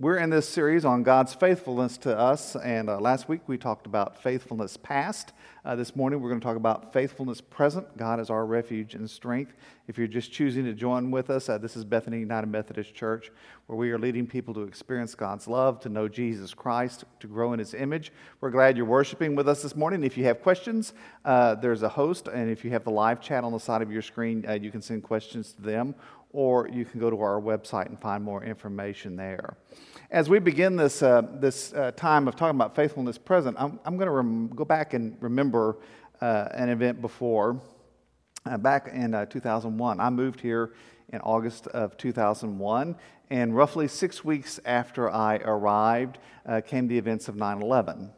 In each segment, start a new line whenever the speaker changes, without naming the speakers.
We're in this series on God's faithfulness to us, and uh, last week we talked about faithfulness past. Uh, this morning we're going to talk about faithfulness present. God is our refuge and strength. If you're just choosing to join with us, uh, this is Bethany United Methodist Church, where we are leading people to experience God's love, to know Jesus Christ, to grow in His image. We're glad you're worshiping with us this morning. If you have questions, uh, there's a host, and if you have the live chat on the side of your screen, uh, you can send questions to them, or you can go to our website and find more information there. As we begin this, uh, this uh, time of talking about faithfulness present, I'm, I'm going to rem- go back and remember uh, an event before. Uh, back in uh, 2001, I moved here in August of 2001, and roughly six weeks after I arrived uh, came the events of 9 11.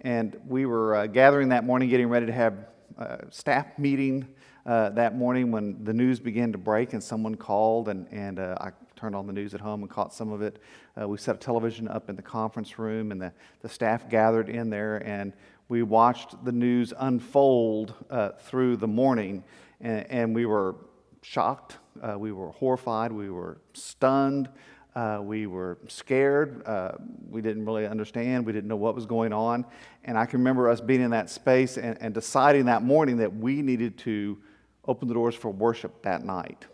And we were gathering that morning, getting ready to have a staff meeting that morning when the news began to break, and someone called, and, and I turned on the news at home and caught some of it. Uh, we set a television up in the conference room, and the, the staff gathered in there, and we watched the news unfold uh, through the morning, and, and we were shocked, uh, we were horrified, we were stunned. Uh, we were scared. Uh, we didn't really understand. We didn't know what was going on. And I can remember us being in that space and, and deciding that morning that we needed to open the doors for worship that night.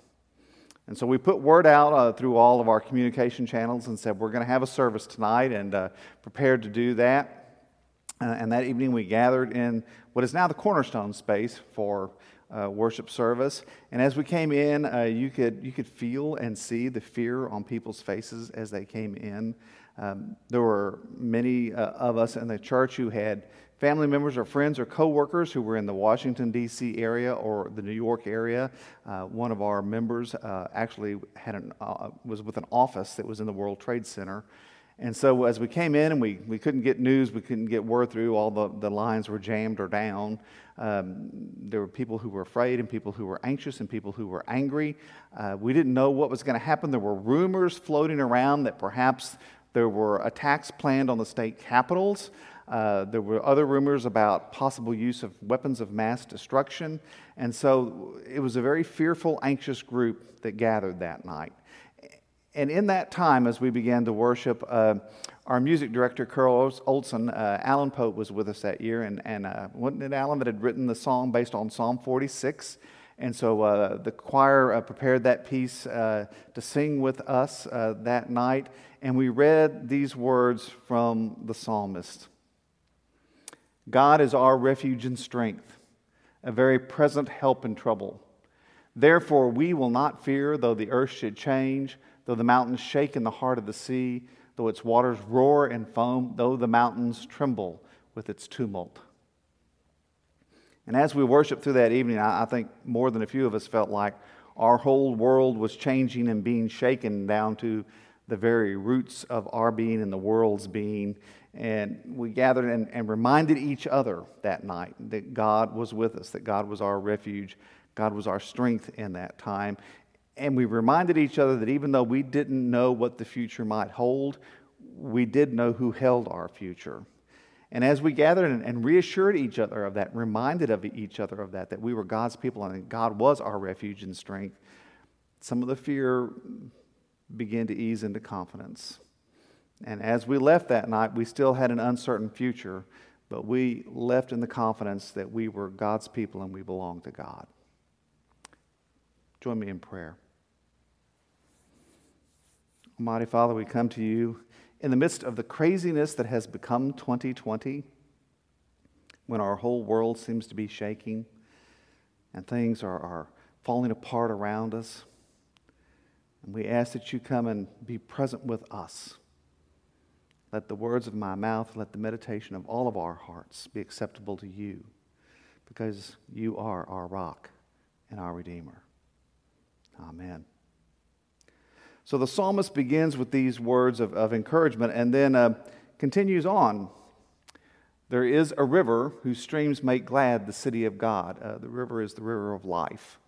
And so we put word out uh, through all of our communication channels and said, We're going to have a service tonight, and uh, prepared to do that. Uh, and that evening we gathered in what is now the cornerstone space for uh, worship service. And as we came in, uh, you, could, you could feel and see the fear on people's faces as they came in. Um, there were many uh, of us in the church who had family members or friends or coworkers who were in the Washington, D.C. area or the New York area. Uh, one of our members uh, actually had an, uh, was with an office that was in the World Trade Center. And so as we came in and we, we couldn't get news, we couldn't get word through, all the, the lines were jammed or down. Um, there were people who were afraid and people who were anxious and people who were angry. Uh, we didn't know what was going to happen. There were rumors floating around that perhaps there were attacks planned on the state capitals. Uh, there were other rumors about possible use of weapons of mass destruction. And so it was a very fearful, anxious group that gathered that night. And in that time, as we began to worship, uh, our music director, Carl Olson, uh, Alan Pope was with us that year. And, and uh, wasn't it Alan that had written the song based on Psalm 46? And so uh, the choir uh, prepared that piece uh, to sing with us uh, that night. And we read these words from the psalmist God is our refuge and strength, a very present help in trouble. Therefore, we will not fear, though the earth should change, though the mountains shake in the heart of the sea, though its waters roar and foam, though the mountains tremble with its tumult. And as we worshiped through that evening, I think more than a few of us felt like our whole world was changing and being shaken down to the very roots of our being and the world's being. And we gathered and, and reminded each other that night that God was with us, that God was our refuge, God was our strength in that time. And we reminded each other that even though we didn't know what the future might hold, we did know who held our future. And as we gathered and, and, reassured each other of that, reminded of each other of that, that we were God's people and God was our refuge and strength, some of the fear began to ease into confidence. And as we left that night, we still had an uncertain future, but we left in the confidence that we were God's people and we belonged to God. Join me in prayer. Almighty Father, we come to you in the midst of the craziness that has become 2020, when our whole world seems to be shaking and things are, are falling apart around us. And we ask that you come and be present with us let the words of my mouth, let the meditation of all of our hearts be acceptable to you, because you are our rock and our Redeemer. Amen. So the psalmist begins with these words of, of encouragement and then uh, continues on. There is a river whose streams make glad the city of God. Uh, the river is the river of life,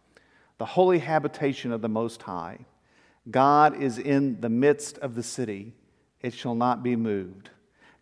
the holy habitation of the Most High. God is in the midst of the city it shall not be moved.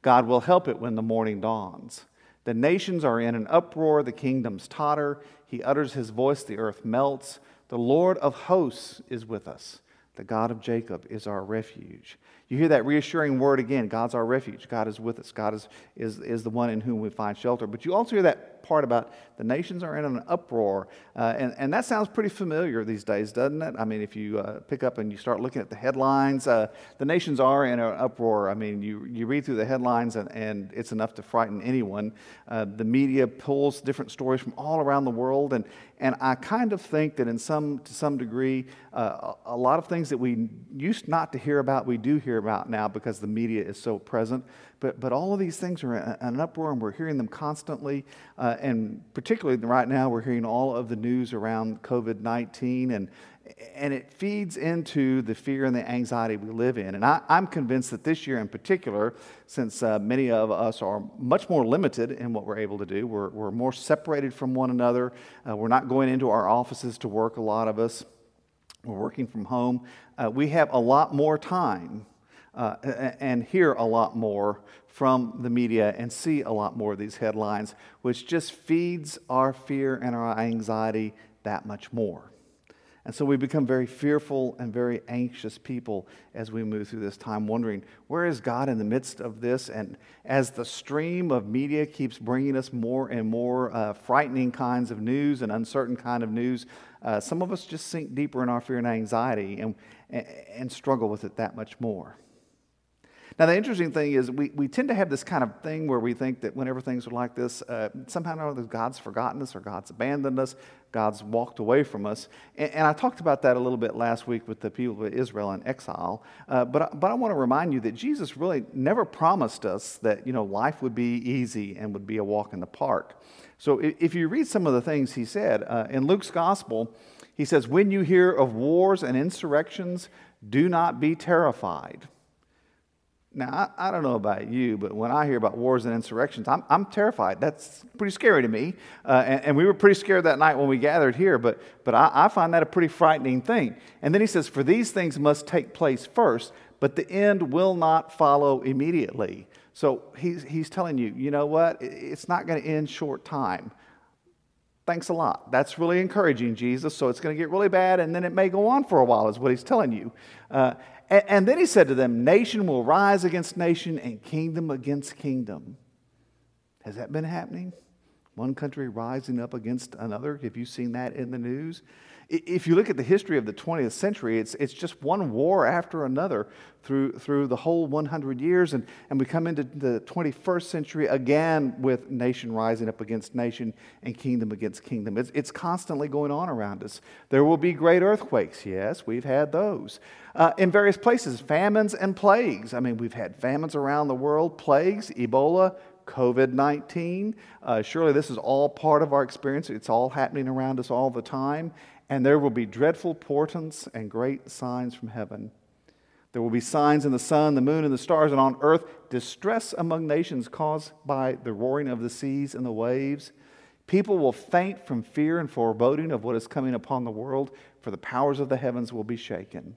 God will help it when the morning dawns. The nations are in an uproar, the kingdoms totter. He utters his voice, the earth melts. The Lord of hosts is with us. The God of Jacob is our refuge. You hear that reassuring word again God's our refuge. God is with us. God is, is, is the one in whom we find shelter. But you also hear that part about the nations are in an uproar. Uh, and, and that sounds pretty familiar these days, doesn't it? I mean, if you uh, pick up and you start looking at the headlines, uh, the nations are in an uproar. I mean, you, you read through the headlines and, and it's enough to frighten anyone. Uh, the media pulls different stories from all around the world. And, and I kind of think that in some, to some degree, uh, a lot of things that we used not to hear about, we do hear about now because the media is so present. But, but all of these things are in an uproar and we're hearing them constantly. Uh, and particularly right now, we're hearing all of the news around COVID 19 and and it feeds into the fear and the anxiety we live in. And I, am convinced that this year in particular, since uh, many of us are much more limited in what we're able to do, we're, we're more separated from one another. Uh, we're not going into our offices to work, a lot of us. We're working from home. Uh, we have a lot more time uh, and hear a lot more from the media and see a lot more of these headlines, which just feeds our fear and our anxiety that much more. And so we become very fearful and very anxious people as we move through this time, wondering, where is God in the midst of this? And as the stream of media keeps bringing us more and more uh, frightening kinds of news and uncertain kind of news, uh, some of us just sink deeper in our fear and anxiety and, and, and struggle with it that much more. Now, the interesting thing is, we, we tend to have this kind of thing where we think that whenever things are like this, uh, somehow or other, God's forgotten us or God's abandoned us, God's walked away from us. And, and I talked about that a little bit last week with the people of Israel in exile. Uh, but, but I want to remind you that Jesus really never promised us that you know, life would be easy and would be a walk in the park. So if, you read some of the things he said uh, in Luke's gospel, he says, When you hear of wars and insurrections, do not be terrified. Now, I, I, don't know about you, but when I hear about wars and insurrections, I'm, I'm terrified. That's pretty scary to me. Uh, and, and, we were pretty scared that night when we gathered here, but, but I, I find that a pretty frightening thing. And then he says, For these things must take place first, but the end will not follow immediately. So he's, he's telling you, you know what? It's not going to end short time. Thanks a lot. That's really encouraging, Jesus. So it's going to get really bad, and then it may go on for a while, is what he's telling you. Uh, and, and then he said to them, Nation will rise against nation and kingdom against kingdom. Has that been happening? One country rising up against another? Have you seen that in the news? If you look at the history of the 20th century, it's, it's just one war after another through, through the whole 100 years. And, and we come into the 21st century again with nation rising up against nation and kingdom against kingdom. It's, it's constantly going on around us. There will be great earthquakes. Yes, we've had those. Uh, in various places, famines and plagues. I mean, we've had famines around the world, plagues, Ebola, COVID 19. Uh, surely this is all part of our experience. It's all happening around us all the time and there will be dreadful portents and great signs from heaven. There will be signs in the sun, the moon, and the stars, and on earth distress among nations caused by the roaring of the seas and the waves. People will faint from fear and foreboding of what is coming upon the world, for the powers of the heavens will be shaken.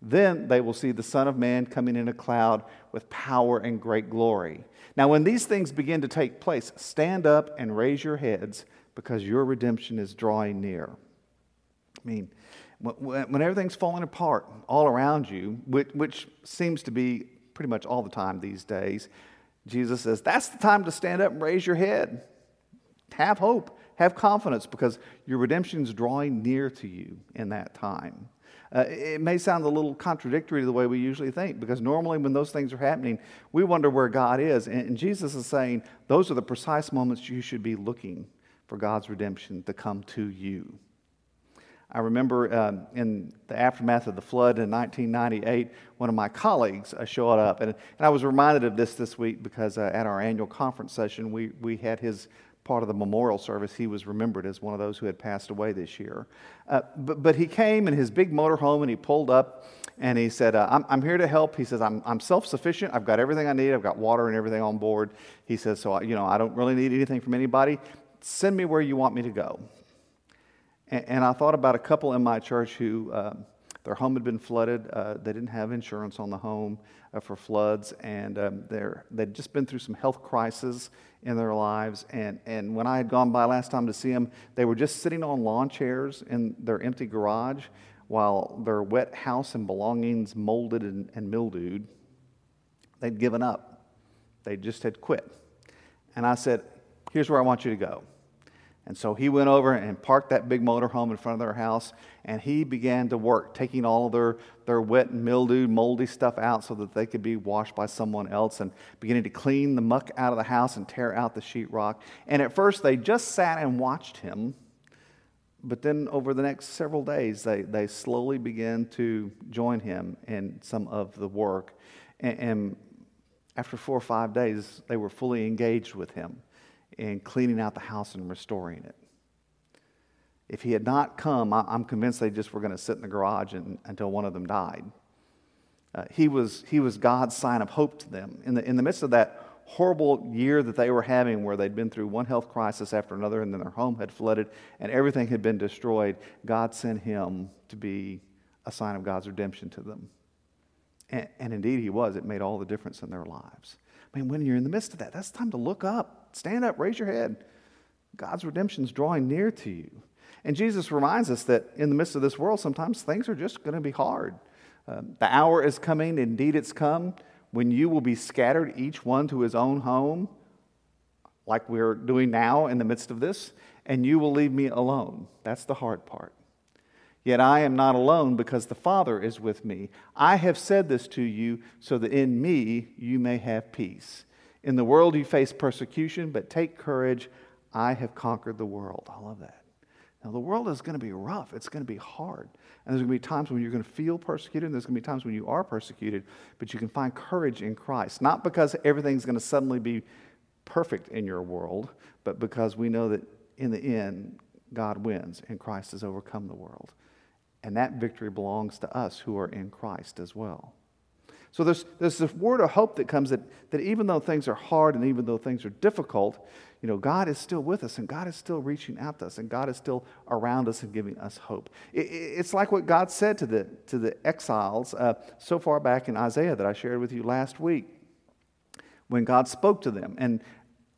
Then they will see the Son of Man coming in a cloud with power and great glory. Now, when these things begin to take place, stand up and raise your heads, because your redemption is drawing near. I mean, when everything's falling apart all around you, which, which seems to be pretty much all the time these days, Jesus says, that's the time to stand up and raise your head. Have hope, have confidence, because your redemption is drawing near to you in that time. Uh, it may sound a little contradictory to the way we usually think, because normally when those things are happening, we wonder where God is. And, and Jesus is saying those are the precise moments you should be looking for God's redemption to come to you. I remember um, in the aftermath of the flood in 1998, one of my colleagues uh, showed up. And, and, I was reminded of this this week because uh, at our annual conference session, we, we had his part of the memorial service. He was remembered as one of those who had passed away this year. Uh, but, but he came in his big motorhome and he pulled up and he said, uh, I'm, I'm here to help. He says, I'm, I'm self sufficient. I've got everything I need. I've got water and everything on board. He says, So, you know, I don't really need anything from anybody. Send me where you want me to go. And, I thought about a couple in my church who uh, their home had been flooded. Uh, they didn't have insurance on the home uh, for floods, and um, they'd just been through some health crises in their lives. And, and when I had gone by last time to see them, they were just sitting on lawn chairs in their empty garage while their wet house and belongings molded and, and mildewed. They'd given up, they just had quit. And I said, Here's where I want you to go. And so he went over and parked that big motorhome in front of their house, and he began to work, taking all of their, their wet and mildewed, moldy stuff out so that they could be washed by someone else, and beginning to clean the muck out of the house and tear out the sheetrock. And at first, they just sat and watched him. But then over the next several days, they, they slowly began to join him in some of the work. And, and after four or five days, they were fully engaged with him in cleaning out the house and restoring it. If he had not come, I'm convinced they just were going to sit in the garage and, until one of them died. Uh, he, was, he was God's sign of hope to them. In the, in the midst of that horrible year that they were having, where they'd been through one health crisis after another, and then their home had flooded and everything had been destroyed, God sent him to be a sign of God's redemption to them. And, and indeed, he was. It made all the difference in their lives. I mean, when you're in the midst of that, that's time to look up, stand up, raise your head. God's redemption is drawing near to you. And Jesus reminds us that in the midst of this world, sometimes things are just going to be hard. Um, the hour is coming, indeed, it's come, when you will be scattered, each one to his own home, like we're doing now in the midst of this, and you will leave me alone. That's the hard part. Yet I am not alone because the Father is with me. I have said this to you so that in me you may have peace. In the world you face persecution, but take courage. I have conquered the world. I love that. Now, the world is going to be rough. It's going to be hard. And there's going to be times when you're going to feel persecuted, and there's going to be times when you are persecuted, but you can find courage in Christ. Not because everything's going to suddenly be perfect in your world, but because we know that in the end, God wins and Christ has overcome the world. And that victory belongs to us who are in Christ as well. So there's, there's this word of hope that comes that, that even though things are hard and even though things are difficult, you know, God is still with us and God is still reaching out to us and God is still around us and giving us hope. It, it's like what God said to the, to the exiles uh, so far back in Isaiah that I shared with you last week when God spoke to them. And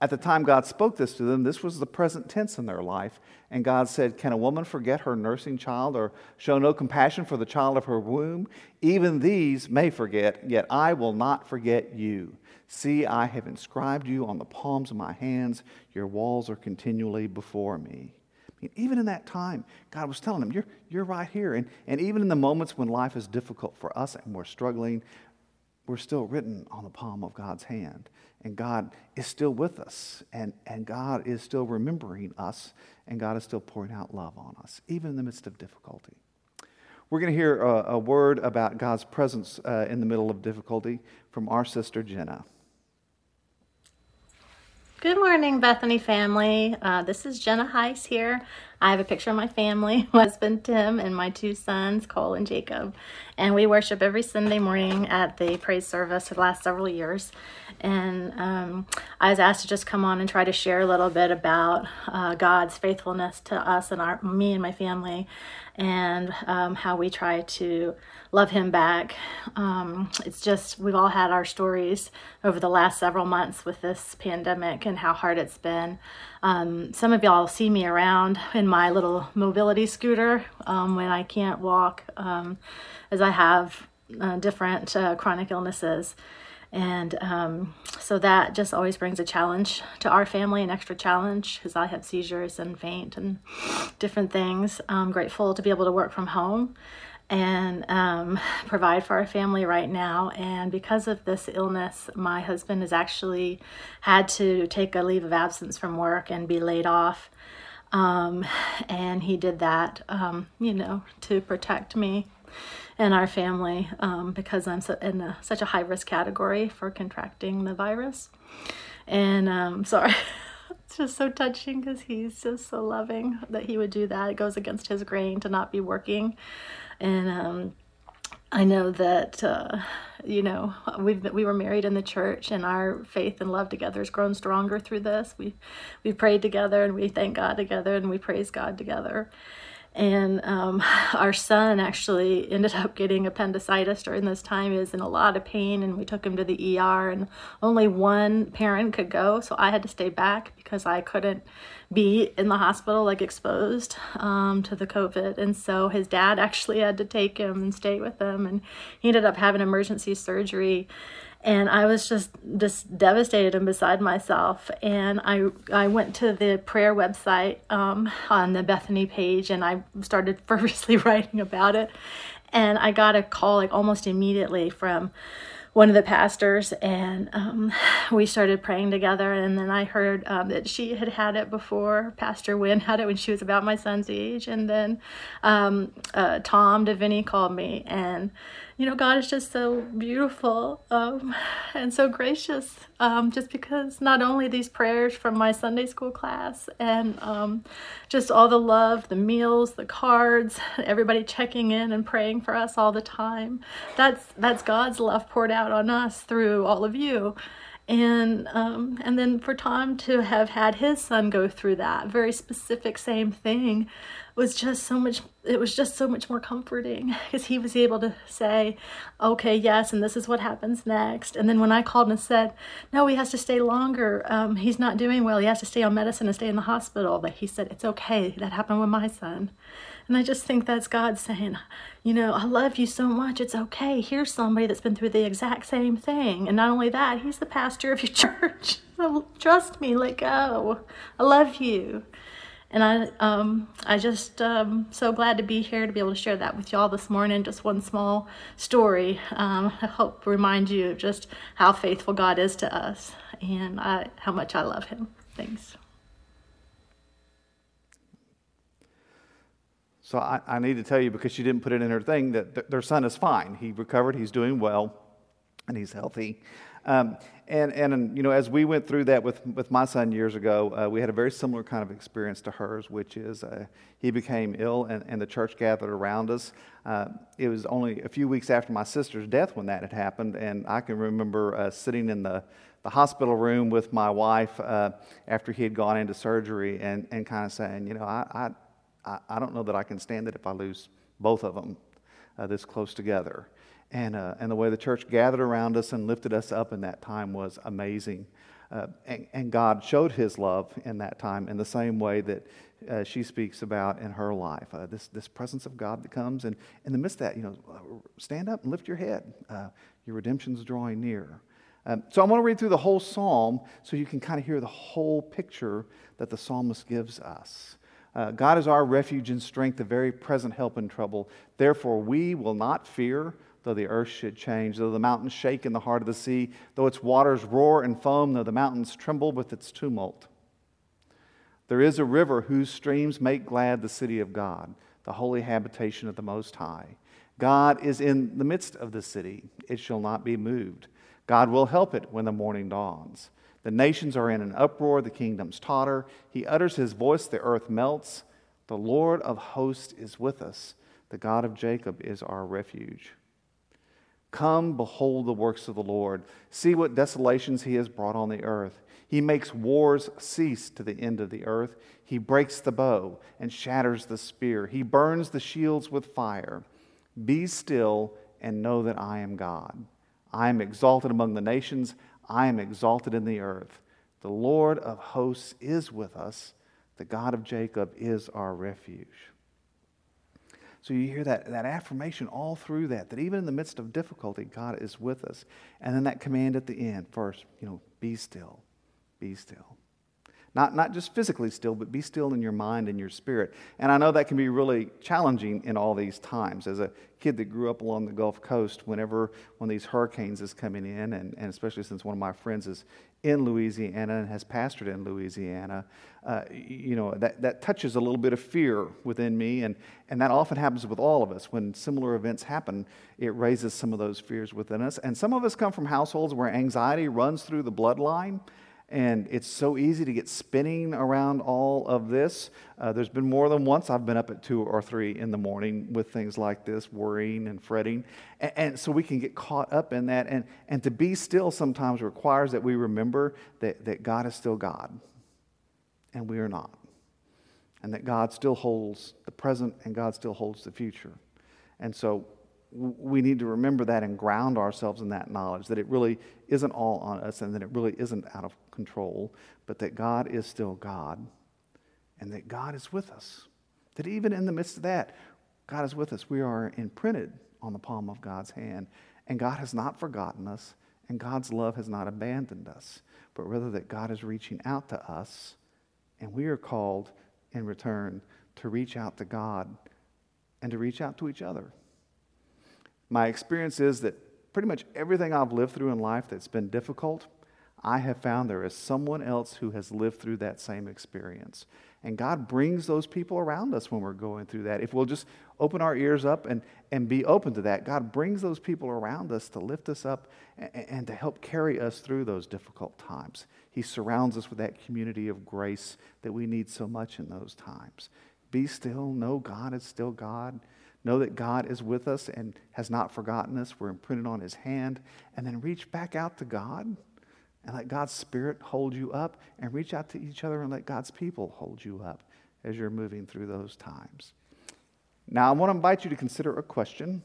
at the time God spoke this to them, this was the present tense in their life. And God said, Can a woman forget her nursing child or show no compassion for the child of her womb? Even these may forget, yet I will not forget you. See, I have inscribed you on the palms of my hands. Your walls are continually before me. I mean, even in that time, God was telling them, You're, you're right here. And, and even in the moments when life is difficult for us and we're struggling, we're still written on the palm of God's hand. And God is still with us. And, and God is still remembering us. And God is still pouring out love on us, even in the midst of difficulty. We're going to hear a, a word about God's presence uh, in the middle of difficulty from our sister Jenna.
Good morning, Bethany family. Uh, this is Jenna Heiss here. I have a picture of my family, my husband Tim, and my two sons, Cole and Jacob. And we worship every Sunday morning at the praise service for the last several years. And um, I was asked to just come on and try to share a little bit about uh, God's faithfulness to us and our me and my family, and um, how we try to love him back. Um, it's just, we've all had our stories over the last several months with this pandemic and how hard it's been. Um, some of y'all see me around in my little mobility scooter um, when I can't walk, um, as I have uh, different uh, chronic illnesses. And um, so that just always brings a challenge to our family, an extra challenge, because I have seizures and faint and different things. I'm grateful to be able to work from home and um, provide for our family right now. And because of this illness, my husband has actually had to take a leave of absence from work and be laid off. Um, and he did that, um, you know, to protect me and our family um, because I'm so, in a, such a high risk category for contracting the virus. And um, sorry. it's just so touching because he's just so loving that he would do that. It goes against his grain to not be working and um, I know that uh, you know we we were married in the church, and our faith and love together has grown stronger through this. We we prayed together, and we thank God together, and we praise God together. And um, our son actually ended up getting appendicitis during this time. He was in a lot of pain, and we took him to the ER. And only one parent could go, so I had to stay back because I couldn't be in the hospital, like exposed um, to the COVID. And so his dad actually had to take him and stay with him, and he ended up having emergency surgery and I was just just devastated and beside myself. And I I went to the prayer website um, on the Bethany page, and I started fervently writing about it. And I got a call like almost immediately from one of the pastors, and um, we started praying together. And then I heard um, that she had had it before. Pastor Wynn had it when she was about my son's age, and then um, uh, Tom Deviney called me, and you know, God is just so beautiful um, and so gracious. Um, just because not only these prayers from my Sunday school class and um, just all the love, the meals, the cards, everybody checking in and praying for us all the time. That's that's God's love poured out on us through all of you and um, and then for Tom to have had his son go through that very specific same thing was just so much it was just so much more comforting because he was able to say okay yes and this is what happens next and then when i called and said no he has to stay longer um, he's not doing well he has to stay on medicine and stay in the hospital but he said it's okay that happened with my son and I just think that's God saying, you know, I love you so much. It's okay. Here's somebody that's been through the exact same thing. And not only that, he's the pastor of your church. Trust me, let go. I love you. And I, um, I just um, so glad to be here to be able to share that with y'all this morning. Just one small story. Um, I hope remind you of just how faithful God is to us and I, how much I love Him. Thanks.
So I, I, need to tell you, because she didn't put it in her thing, that th- their son is fine. He recovered, he's doing well, and he's healthy. Um, and, and, you know, as we went through that with, with my son years ago, uh, we had a very similar kind of experience to hers, which is uh, he became ill and, and the church gathered around us. Uh, it was only a few weeks after my sister's death when that had happened, and I can remember uh, sitting in the, the hospital room with my wife uh, after he had gone into surgery and, and kind of saying, you know, I, I, I, don't know that I can stand it if I lose both of them uh, this close together. And, uh, and the way the church gathered around us and lifted us up in that time was amazing. Uh, and, and, God showed his love in that time in the same way that uh, she speaks about in her life. Uh, this, this presence of God that comes, and in the midst of that, you know, stand up and lift your head. Uh, your redemption's drawing near. Um, so I want to read through the whole psalm so you can kind of hear the whole picture that the psalmist gives us. Uh, God is our refuge and strength, a very present help in trouble. Therefore, we will not fear, though the earth should change, though the mountains shake in the heart of the sea, though its waters roar and foam, though the mountains tremble with its tumult. There is a river whose streams make glad the city of God, the holy habitation of the Most High. God is in the midst of the city, it shall not be moved. God will help it when the morning dawns. The nations are in an uproar, the kingdoms totter. He utters his voice, the earth melts. The Lord of hosts is with us. The God of Jacob is our refuge. Come, behold the works of the Lord. See what desolations he has brought on the earth. He makes wars cease to the end of the earth. He breaks the bow and shatters the spear. He burns the shields with fire. Be still and know that I am God. I am exalted among the nations. I am exalted in the earth. The Lord of hosts is with us. The God of Jacob is our refuge. So you hear that, that affirmation all through that, that even in the midst of difficulty, God is with us. And then that command at the end first, you know, be still, be still. Not, not just physically still, but be still in your mind and your spirit. And I know that can be really challenging in all these times. As a kid that grew up along the Gulf Coast, whenever one of these hurricanes is coming in, and, and especially since one of my friends is in Louisiana and has pastored in Louisiana, uh, you know, that, that touches a little bit of fear within me. And, and that often happens with all of us. When similar events happen, it raises some of those fears within us. And some of us come from households where anxiety runs through the bloodline. And it's so easy to get spinning around all of this. Uh, there's been more than once I've been up at two or three in the morning with things like this, worrying and fretting. And, and, so we can get caught up in that. And, and to be still sometimes requires that we remember that, that God is still God and we are not. And that God still holds the present and God still holds the future. And so we need to remember that and ground ourselves in that knowledge that it really isn't all on us and that it really isn't out of control, but that God is still God and that God is with us. That even in the midst of that, God is with us. We are imprinted on the palm of God's hand, and God has not forgotten us, And God's love has not abandoned us, but rather that God is reaching out to us, and we are called in return to reach out to God and to reach out to each other. My experience is that pretty much everything I've lived through in life that's been difficult, I have found there is someone else who has lived through that same experience. And God brings those people around us when we're going through that. If we'll just open our ears up and, and be open to that, God brings those people around us to lift us up and, and to help carry us through those difficult times. He surrounds us with that community of grace that we need so much in those times. Be still, know God is still God. Know that God is with us and has not forgotten us. We're imprinted on his hand. And then reach back out to God and let God's Spirit hold you up and reach out to each other and let God's people hold you up as you're moving through those times. Now, I want to invite you to consider a question.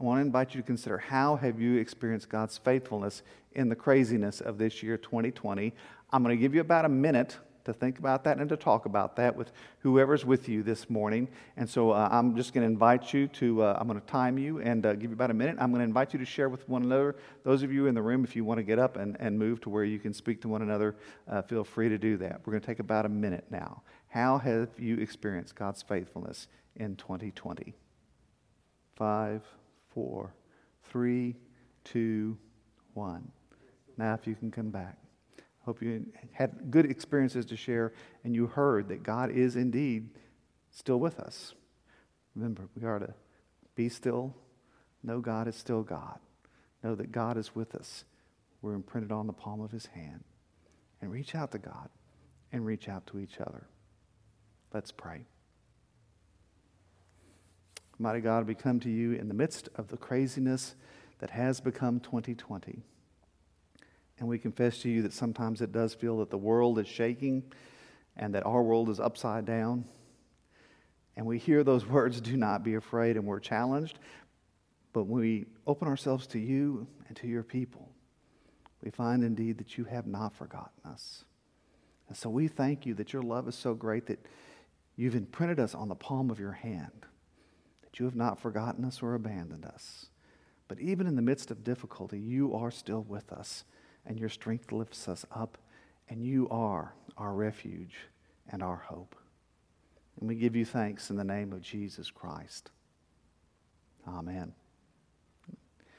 I want to invite you to consider how have you experienced God's faithfulness in the craziness of this year 2020. I'm going to give you about a minute to think about that and to talk about that with whoever's with you this morning. And so uh, I'm just going to invite you to, uh, I'm going to time you and uh, give you about a minute. I'm going to invite you to share with one another. Those of you in the room, if you want to get up and, and move to where you can speak to one another, uh, feel free to do that. We're going to take about a minute now. How have you experienced God's faithfulness in 2020? Five, four, three, two, one. Now, if you can come back. Hope you had good experiences to share and you heard that God is indeed still with us. Remember, we are to be still, know God is still God, know that God is with us. We're imprinted on the palm of his hand. And reach out to God and reach out to each other. Let's pray. Mighty God, we come to you in the midst of the craziness that has become 2020. And we confess to you that sometimes it does feel that the world is shaking and that our world is upside down. And we hear those words, do not be afraid, and we're challenged. But when we open ourselves to you and to your people, we find indeed that you have not forgotten us. And so we thank you that your love is so great that you've imprinted us on the palm of your hand, that you have not forgotten us or abandoned us. But even in the midst of difficulty, you are still with us and your strength lifts us up, and you are our refuge and our hope. And we give you thanks in the name of Jesus Christ. Amen.